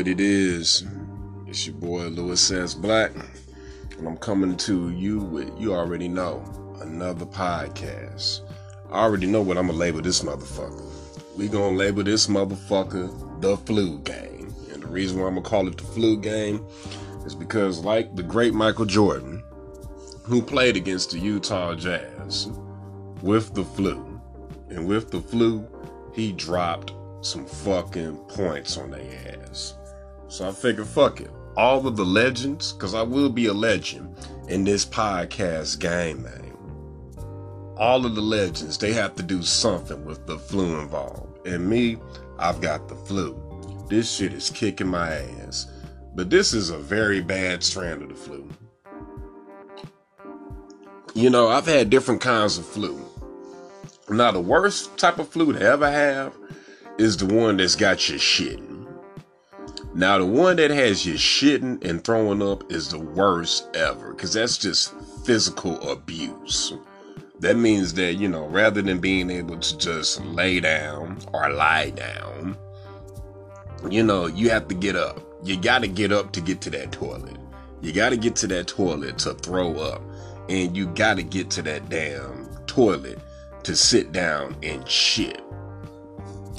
what it is. It's your boy Lewis S. Black, and I'm coming to you with you already know another podcast. I already know what I'm gonna label this motherfucker. We gonna label this motherfucker the flu game, and the reason why I'm gonna call it the flu game is because, like the great Michael Jordan, who played against the Utah Jazz with the flu, and with the flu, he dropped some fucking points on their ass. So I figured, fuck it. All of the legends, because I will be a legend in this podcast game, man. All of the legends, they have to do something with the flu involved. And me, I've got the flu. This shit is kicking my ass. But this is a very bad strand of the flu. You know, I've had different kinds of flu. Now, the worst type of flu to ever have is the one that's got your shitting. Now, the one that has you shitting and throwing up is the worst ever because that's just physical abuse. That means that, you know, rather than being able to just lay down or lie down, you know, you have to get up. You got to get up to get to that toilet. You got to get to that toilet to throw up. And you got to get to that damn toilet to sit down and shit.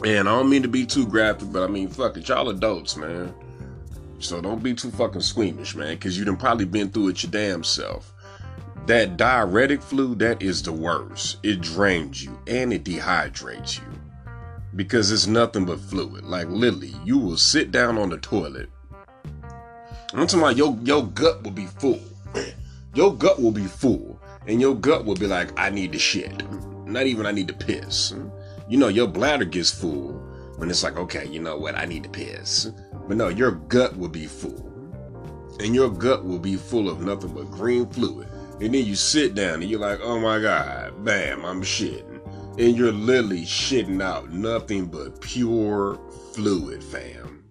And I don't mean to be too graphic, but I mean, fuck it, y'all adults, man. So don't be too fucking squeamish, man, because you done probably been through it your damn self. That diuretic flu, that is the worst. It drains you and it dehydrates you. Because it's nothing but fluid. Like literally, you will sit down on the toilet. I'm talking about your, your gut will be full. Your gut will be full. And your gut will be like, I need to shit. Not even I need to piss you know, your bladder gets full when it's like, okay, you know what, I need to piss. But no, your gut will be full. And your gut will be full of nothing but green fluid. And then you sit down and you're like, oh my God, bam, I'm shitting. And you're literally shitting out nothing but pure fluid, fam.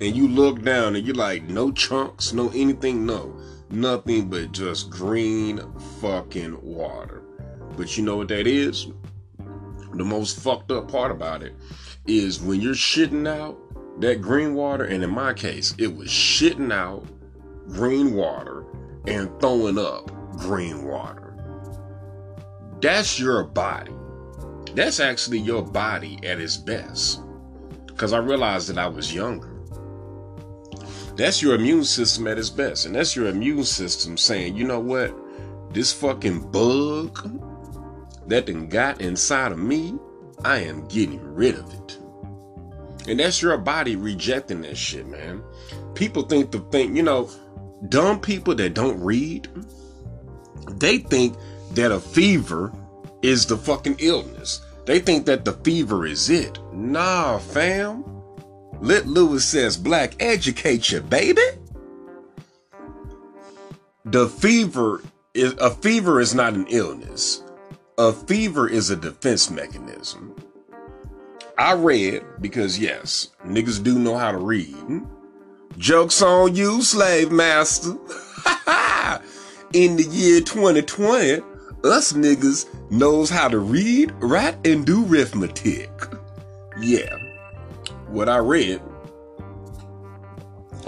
And you look down and you're like, no chunks, no anything, no. Nothing but just green fucking water. But you know what that is? The most fucked up part about it is when you're shitting out that green water, and in my case, it was shitting out green water and throwing up green water. That's your body. That's actually your body at its best. Because I realized that I was younger. That's your immune system at its best. And that's your immune system saying, you know what? This fucking bug that done got inside of me, I am getting rid of it. And that's your body rejecting that shit, man. People think the thing, you know, dumb people that don't read, they think that a fever is the fucking illness. They think that the fever is it. Nah, fam. Let Lewis S. Black educate you, baby. The fever is a fever is not an illness. A fever is a defense mechanism. I read because yes, niggas do know how to read. Jokes on you, slave master. In the year 2020, us niggas knows how to read, write, and do arithmetic. Yeah. What I read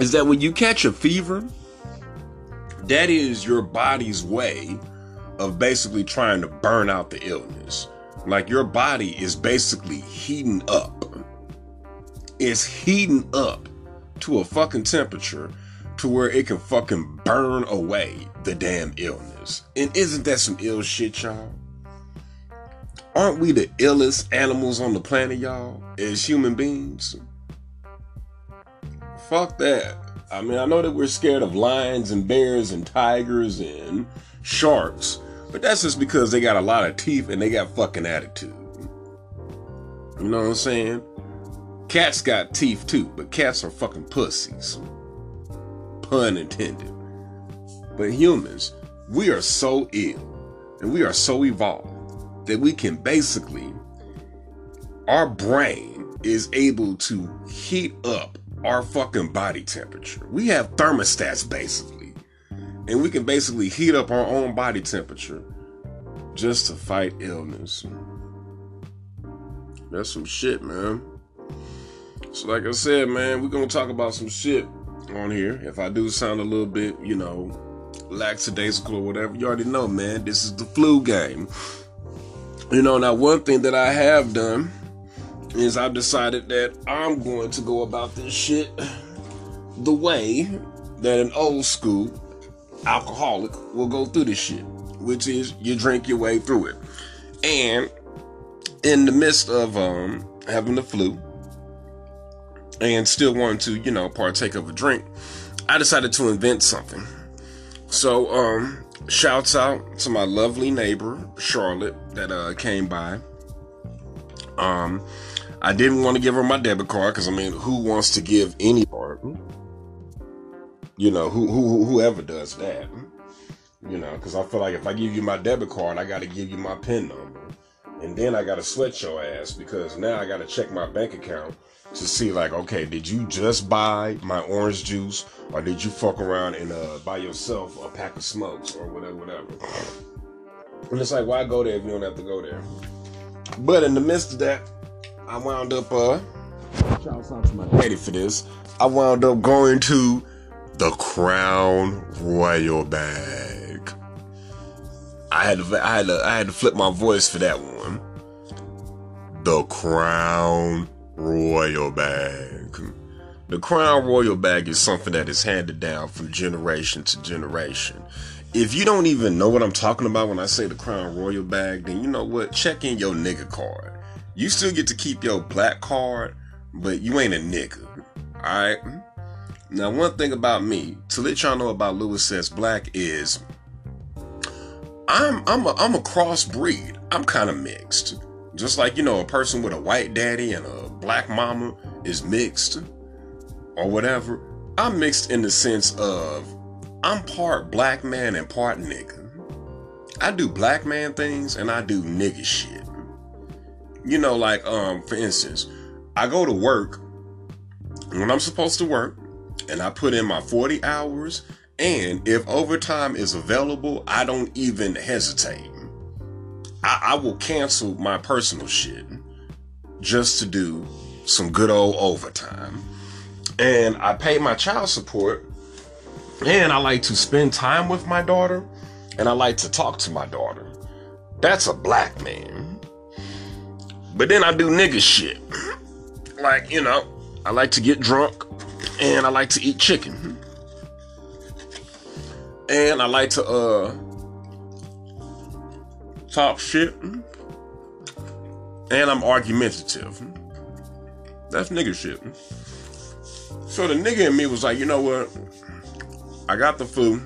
is that when you catch a fever, that is your body's way of basically trying to burn out the illness. Like your body is basically heating up. It's heating up to a fucking temperature to where it can fucking burn away the damn illness. And isn't that some ill shit, y'all? Aren't we the illest animals on the planet, y'all, as human beings? Fuck that. I mean, I know that we're scared of lions and bears and tigers and sharks, but that's just because they got a lot of teeth and they got fucking attitude. You know what I'm saying? Cats got teeth too, but cats are fucking pussies. Pun intended. But humans, we are so ill and we are so evolved that we can basically, our brain is able to heat up our fucking body temperature. We have thermostats basically and we can basically heat up our own body temperature just to fight illness. That's some shit, man. So, like I said, man, we're gonna talk about some shit on here. If I do sound a little bit, you know, lackadaisical or whatever, you already know, man. This is the flu game. You know, now one thing that I have done is I've decided that I'm going to go about this shit the way that an old school alcoholic will go through this shit, which is you drink your way through it. And in the midst of um, having the flu and still wanting to, you know, partake of a drink, I decided to invent something. So, um, shouts out to my lovely neighbor Charlotte that uh, came by. Um, I didn't want to give her my debit card because I mean, who wants to give any card? You know, who who whoever does that? You know, because I feel like if I give you my debit card, I got to give you my PIN number, and then I got to sweat your ass because now I got to check my bank account to see like, okay, did you just buy my orange juice or did you fuck around and uh, buy yourself a pack of smokes or whatever, whatever. And it's like, why go there if you don't have to go there? But in the midst of that, I wound up, uh, shouts out to my daddy for this. I wound up going to the Crown Royal bag. I had to, I had to, I had to flip my voice for that one. The Crown Royal bag. The Crown Royal bag is something that is handed down from generation to generation. If you don't even know what I'm talking about when I say the Crown Royal bag, then you know what? Check in your nigga card. You still get to keep your black card, but you ain't a nigga. Alright? Now, one thing about me, to let y'all know about Lewis S. Black is I'm I'm a I'm a crossbreed. I'm kind of mixed. Just like, you know, a person with a white daddy and a black mama is mixed or whatever. I'm mixed in the sense of I'm part black man and part nigga. I do black man things and I do nigga shit. You know, like um, for instance, I go to work when I'm supposed to work and I put in my 40 hours and if overtime is available, I don't even hesitate. I, I will cancel my personal shit just to do some good old overtime. And I pay my child support. And I like to spend time with my daughter. And I like to talk to my daughter. That's a black man. But then I do nigga shit. Like, you know, I like to get drunk. And I like to eat chicken. And I like to, uh, talk shit. And I'm argumentative. That's nigga shit. So the nigga in me was like, you know what? I got the flu.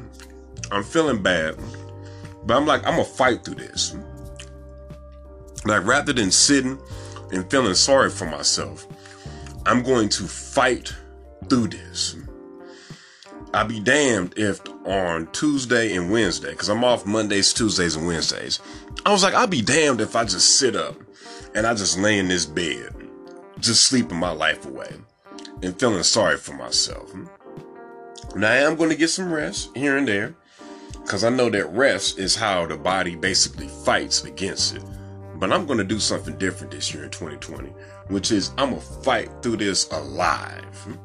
I'm feeling bad. But I'm like, I'm gonna fight through this. Like, rather than sitting and feeling sorry for myself, I'm going to fight through this. I'd be damned if on Tuesday and Wednesday, because I'm off Mondays, Tuesdays, and Wednesdays. I was like, I'll be damned if I just sit up and I just lay in this bed, just sleeping my life away and feeling sorry for myself. Now I am going to get some rest here and there because I know that rest is how the body basically fights against it. But I'm going to do something different this year in 2020, which is I'm going to fight through this alive.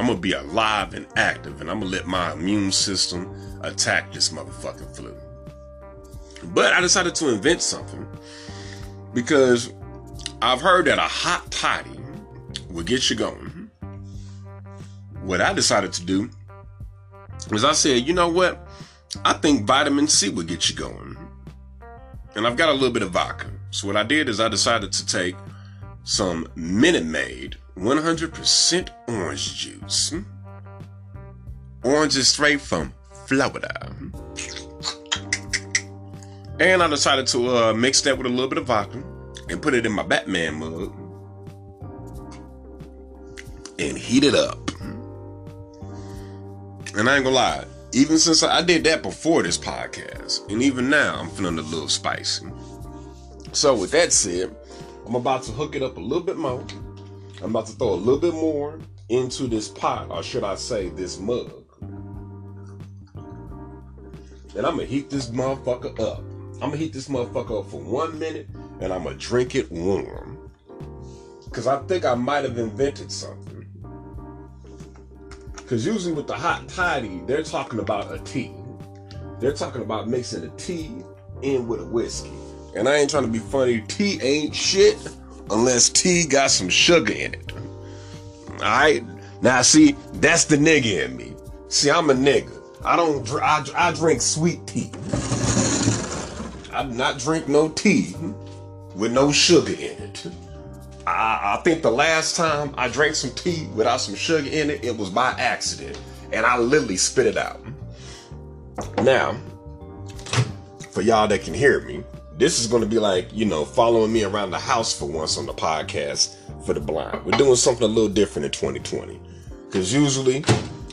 I'm gonna be alive and active, and I'm gonna let my immune system attack this motherfucking flu. But I decided to invent something because I've heard that a hot toddy will get you going. What I decided to do was I said, you know what? I think vitamin C will get you going. And I've got a little bit of vodka. So what I did is I decided to take some Minute Maid 100% orange juice. Orange is straight from Florida. And I decided to uh, mix that with a little bit of vodka and put it in my Batman mug and heat it up. And I ain't gonna lie, even since I, I did that before this podcast, and even now I'm feeling a little spicy. So, with that said, I'm about to hook it up a little bit more. I'm about to throw a little bit more into this pot, or should I say, this mug. And I'm gonna heat this motherfucker up. I'm gonna heat this motherfucker up for one minute, and I'm gonna drink it warm. because I think I might have invented something. Because usually with the hot toddy, they're talking about a tea. They're talking about mixing a tea in with a whiskey. And I ain't trying to be funny. Tea ain't shit unless tea got some sugar in it. Alright? Now, see, that's the nigga in me. See, I'm a nigga. I don't, I, I drink sweet tea. I do not drink no tea with no sugar in it. I, I think the last time I drank some tea without some sugar in it, it was by accident. And I literally spit it out. Now, for y'all that can hear me, this is going to be like, you know, following me around the house for once on the podcast for the blind. We're doing something a little different in 2020. Because usually,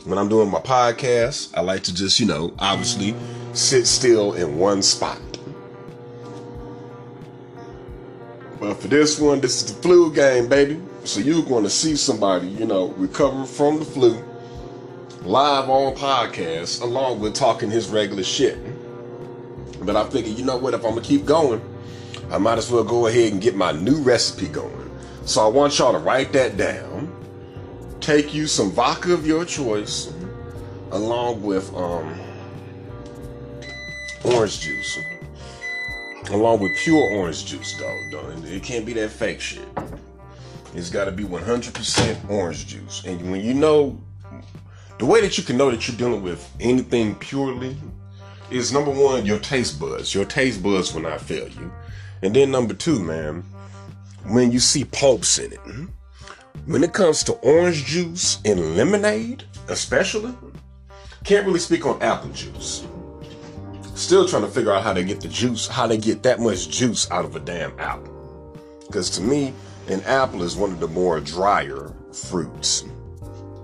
when I'm doing my podcast, I like to just, you know, obviously sit still in one spot. But for this one, this is the flu game, baby. So you're going to see somebody, you know, recover from the flu live on podcast along with talking his regular shit. But I figured, you know what, if I'm gonna keep going, I might as well go ahead and get my new recipe going. So I want y'all to write that down. Take you some vodka of your choice, along with um, orange juice. Along with pure orange juice, though. It can't be that fake shit. It's got to be 100% orange juice. And when you know, the way that you can know that you're dealing with anything purely is number one, your taste buds. Your taste buds will not fail you. And then number two, man, when you see pulps in it. Hmm, when it comes to orange juice and lemonade, especially, can't really speak on apple juice. Still trying to figure out how to get the juice, how to get that much juice out of a damn apple. Because to me, an apple is one of the more drier fruits.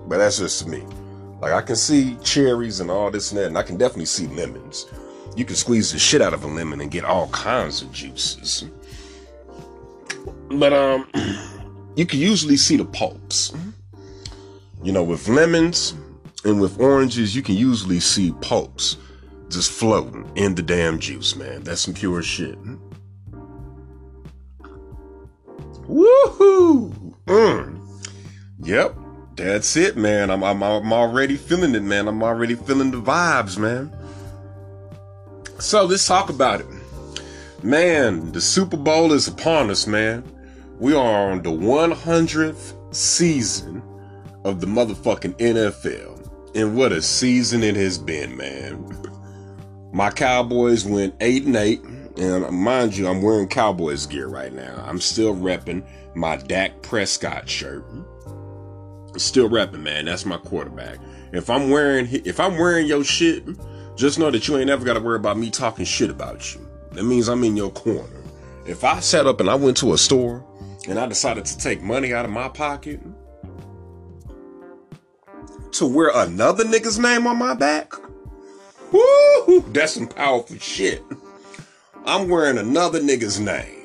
But that's just me. Like I can see cherries and all this and that, and I can definitely see lemons. You can squeeze the shit out of a lemon and get all kinds of juices. But um, you can usually see the pulps. You know, with lemons and with oranges, you can usually see pulps just floating in the damn juice, man. That's some pure shit. Woohoo! Mm. Yep, that's it, man. I'm, I'm I'm already feeling it, man. I'm already feeling the vibes, man. So let's talk about it. Man, the Super Bowl is upon us, man. We are on the 100th season of the motherfucking NFL. And what a season it has been, man. My Cowboys went 8 and 8. And mind you, I'm wearing Cowboys gear right now. I'm still repping my Dak Prescott shirt still rapping, man. That's my quarterback. If I'm wearing if I'm wearing your shit, just know that you ain't ever got to worry about me talking shit about you. That means I'm in your corner. If I sat up and I went to a store and I decided to take money out of my pocket to wear another nigga's name on my back, woo, that's some powerful shit. I'm wearing another nigga's name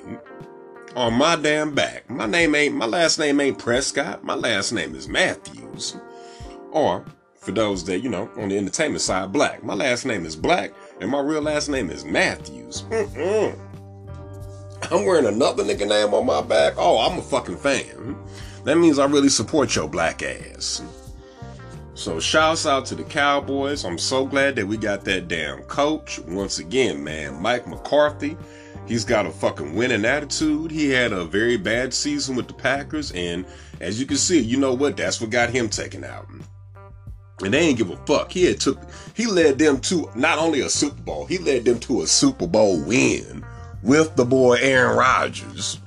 on my damn back. My name ain't, my last name ain't Prescott. My last name is Matthews. Or, for those that, you know, on the entertainment side, Black. My last name is Black, and my real last name is Matthews. Mm-mm. I'm wearing another nigga name on my back. Oh, I'm a fucking fan. That means I really support your black ass. So shouts out to the Cowboys. I'm so glad that we got that damn coach. Once again, man, Mike McCarthy He's got a fucking winning attitude. He had a very bad season with the Packers, and as you can see, you know what? That's what got him taken out. And they ain't give a fuck. He had took he led them to not only a Super Bowl, he led them to a Super Bowl win with the boy Aaron Rodgers.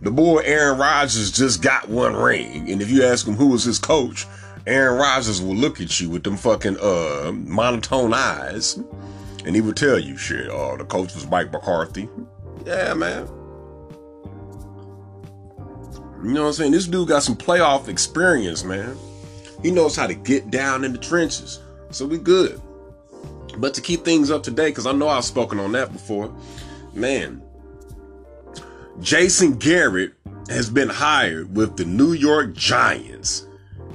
The boy Aaron Rodgers just got one ring, and if you ask him who was his coach, Aaron Rodgers will look at you with them fucking uh monotone eyes and he would tell you shit. Oh, the coach was Mike McCarthy. Yeah, man. You know what I'm saying? This dude got some playoff experience, man. He knows how to get down in the trenches. So we good. But to keep things up to date, because I know I've spoken on that before, man, Jason Garrett has been hired with the New York Giants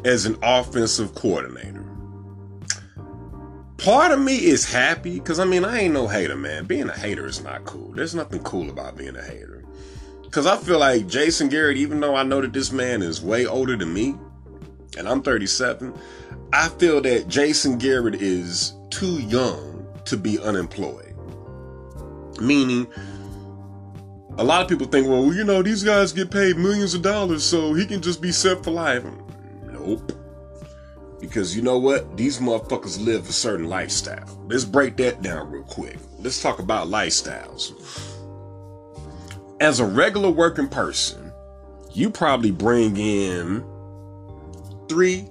as an offensive coordinator part of me is happy because I mean I ain't no hater, man. Being a hater is not cool. There's nothing cool about being a hater. Because I feel like Jason Garrett, even though I know that this man is way older than me, and I'm 37, I feel that Jason Garrett is too young to be unemployed. Meaning, a lot of people think, well, you know, these guys get paid millions of dollars, so he can just be set for life. Nope. Because you know what? These motherfuckers live a certain lifestyle. Let's break that down real quick. Let's talk about lifestyles as a regular working person, you probably bring in three,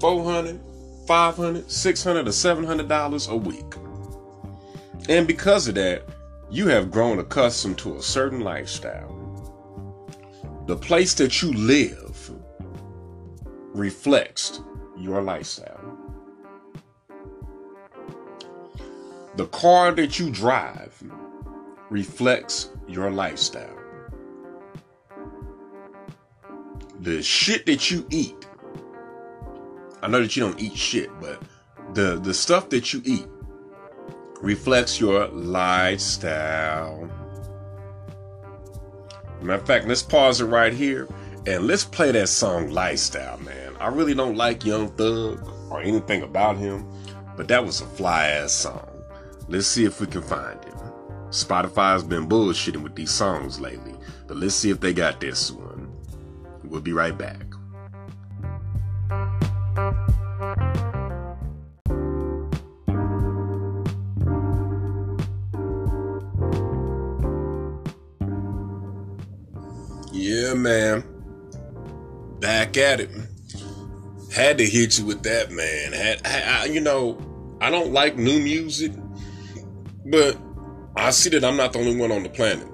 four hundred, five hundred, six hundred, or seven hundred dollars a week. And because of that, you have grown accustomed to a certain lifestyle. The place that you live reflects your lifestyle. The car that you drive reflects your lifestyle. The shit that you eat. I know that you don't eat shit, but the the stuff that you eat reflects your lifestyle. Matter of fact, let's pause it right here and let's play that song Lifestyle, man. I really don't like Young Thug or anything about him, but that was a fly ass song. Let's see if we can find it. Spotify's been bullshitting with these songs lately, but let's see if they got this one. We'll be right back. Yeah, man. Back at it. Had to hit you with that, man. Had, I, you know, I don't like new music, but I see that I'm not the only one on the planet.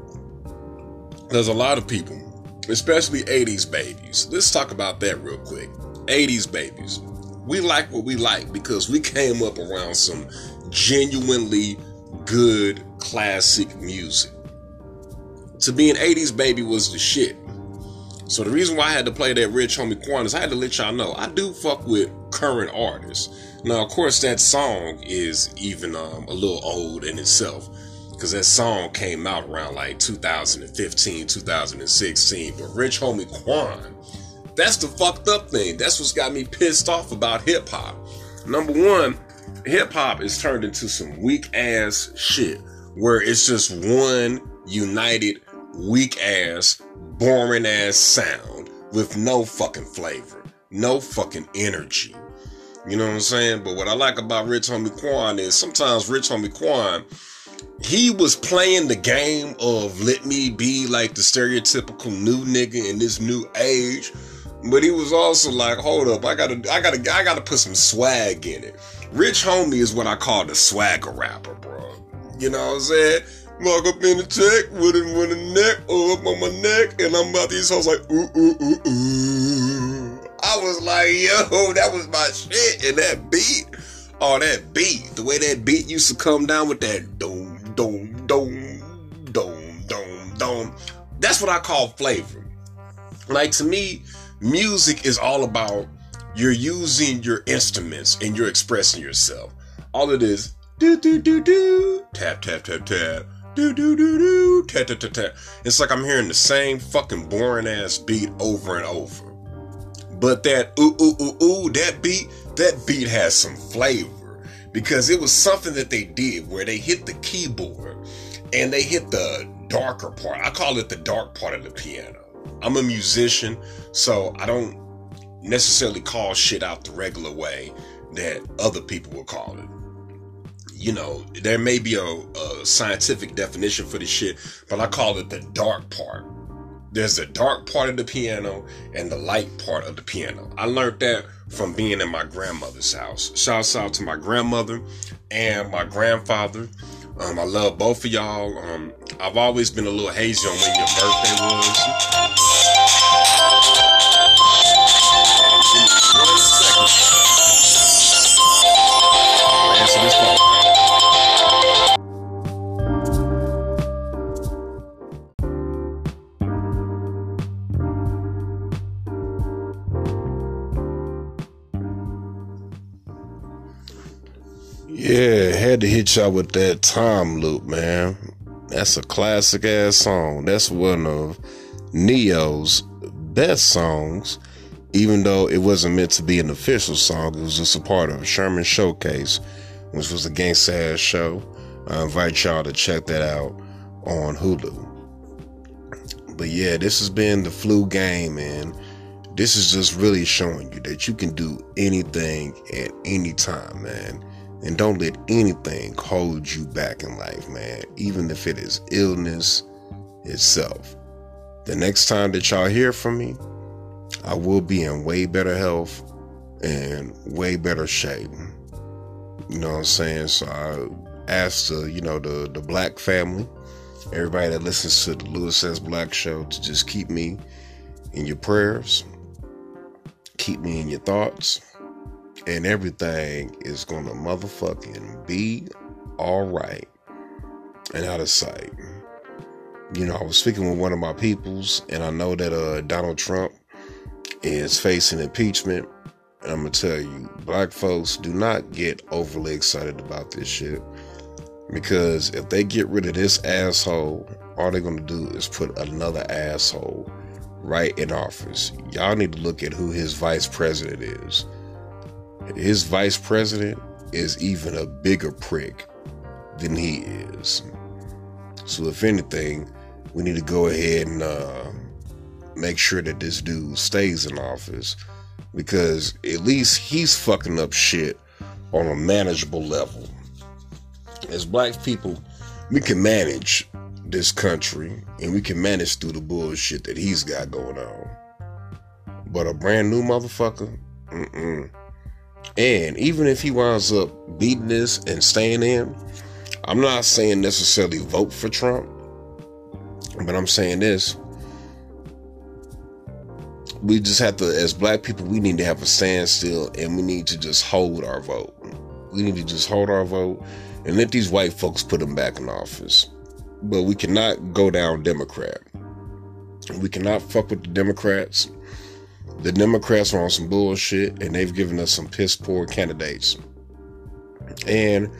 There's a lot of people, especially 80s babies. Let's talk about that real quick. 80s babies. We like what we like because we came up around some genuinely good classic music. To be an 80s baby was the shit. So the reason why I had to play that Rich Homie Quan is I had to let y'all know I do fuck with current artists. Now, of course, that song is even um, a little old in itself because that song came out around like 2015, 2016. But Rich Homie Quan, that's the fucked up thing. That's what's got me pissed off about hip hop. Number one, hip hop is turned into some weak ass shit where it's just one united, weak ass, boring ass sound with no fucking flavor, no fucking energy. You know what I'm saying? But what I like about Rich Homie Quan is sometimes Rich Homie Quan he was playing the game of let me be like the stereotypical new nigga in this new age. But he was also like, hold up, I gotta, I gotta, I gotta put some swag in it. Rich Homie is what I call the swagger rapper, bro. You know what I'm saying? Walk up in the check with it with a neck or up on my neck, and I'm about these hoes like, ooh, ooh, ooh, ooh. I was like, yo, that was my shit, and that beat, oh, that beat, the way that beat used to come down with that doom, dome, dome, dome, dome, dome. That's what I call flavor. Like to me, music is all about you're using your instruments and you're expressing yourself. All it is, do do do do, tap tap tap tap, do do do do, tap tap tap tap. It's like I'm hearing the same fucking boring ass beat over and over. But that ooh ooh ooh ooh, that beat, that beat has some flavor because it was something that they did where they hit the keyboard and they hit the darker part. I call it the dark part of the piano. I'm a musician, so I don't necessarily call shit out the regular way that other people would call it. You know, there may be a, a scientific definition for this shit, but I call it the dark part. There's the dark part of the piano and the light part of the piano. I learned that from being in my grandmother's house. Shouts out to my grandmother and my grandfather. Um, I love both of y'all. Um, I've always been a little hazy on when your birthday was. Y'all with that time loop, man. That's a classic ass song. That's one of Ne-Yo's best songs, even though it wasn't meant to be an official song. It was just a part of Sherman's Showcase, which was a gangsta ass show. I invite y'all to check that out on Hulu. But yeah, this has been the flu game, and this is just really showing you that you can do anything at any time, man. And don't let anything hold you back in life, man, even if it is illness itself. The next time that y'all hear from me, I will be in way better health and way better shape. You know what I'm saying? So I asked the, you know, the the black family, everybody that listens to the Lewis S. Black Show to just keep me in your prayers, keep me in your thoughts and everything is gonna motherfucking be all right and out of sight. You know, I was speaking with one of my peoples, and I know that uh, Donald Trump is facing impeachment. And I'm gonna tell you, black folks do not get overly excited about this shit. Because if they get rid of this asshole, all they're gonna do is put another asshole right in office. Y'all need to look at who his vice president is. His vice president is even a bigger prick than he is. So, if anything, we need to go ahead and uh, make sure that this dude stays in office because at least he's fucking up shit on a manageable level. As black people, we can manage this country and we can manage through the bullshit that he's got going on. But a brand new motherfucker, mm-mm. And even if he winds up beating this and staying in, I'm not saying necessarily vote for Trump, but I'm saying this. We just have to, as black people, we need to have a standstill and we need to just hold our vote. We need to just hold our vote and let these white folks put them back in office. But we cannot go down Democrat. We cannot fuck with the Democrats the Democrats are on some bullshit and they've given us some piss poor candidates. And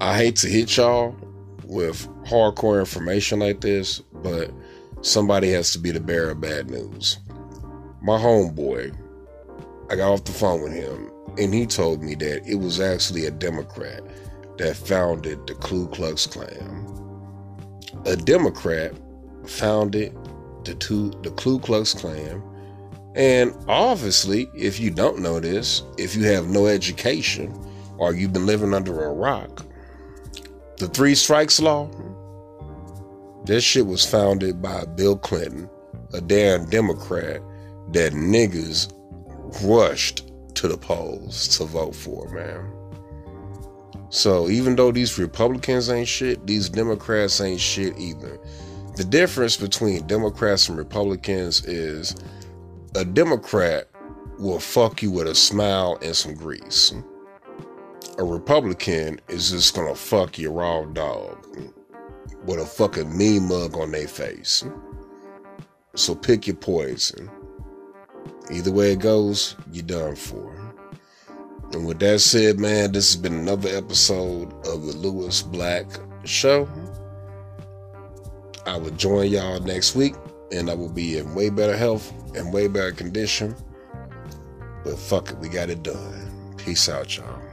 I hate to hit y'all with hardcore information like this, but somebody has to be the bearer of bad news. My homeboy, I got off the phone with him and he told me that it was actually a Democrat that founded the Ku Klux Klan. A Democrat founded the, two, the Ku Klux Klan and obviously, if you don't know this, if you have no education or you've been living under a rock, the three strikes law, this shit was founded by Bill Clinton, a damn Democrat that niggas rushed to the polls to vote for, man. So even though these Republicans ain't shit, these Democrats ain't shit either. The difference between Democrats and Republicans is a Democrat will fuck you with a smile and some grease. A Republican is just gonna fuck your raw dog with a fucking mean mug on their face. So pick your poison. Either way it goes, you're done for. And with that said, man, this has been another episode of the Lewis Black Show. I will join y'all next week and I will be in way better health and way better condition. But fuck it, we got it done. Peace out, y'all.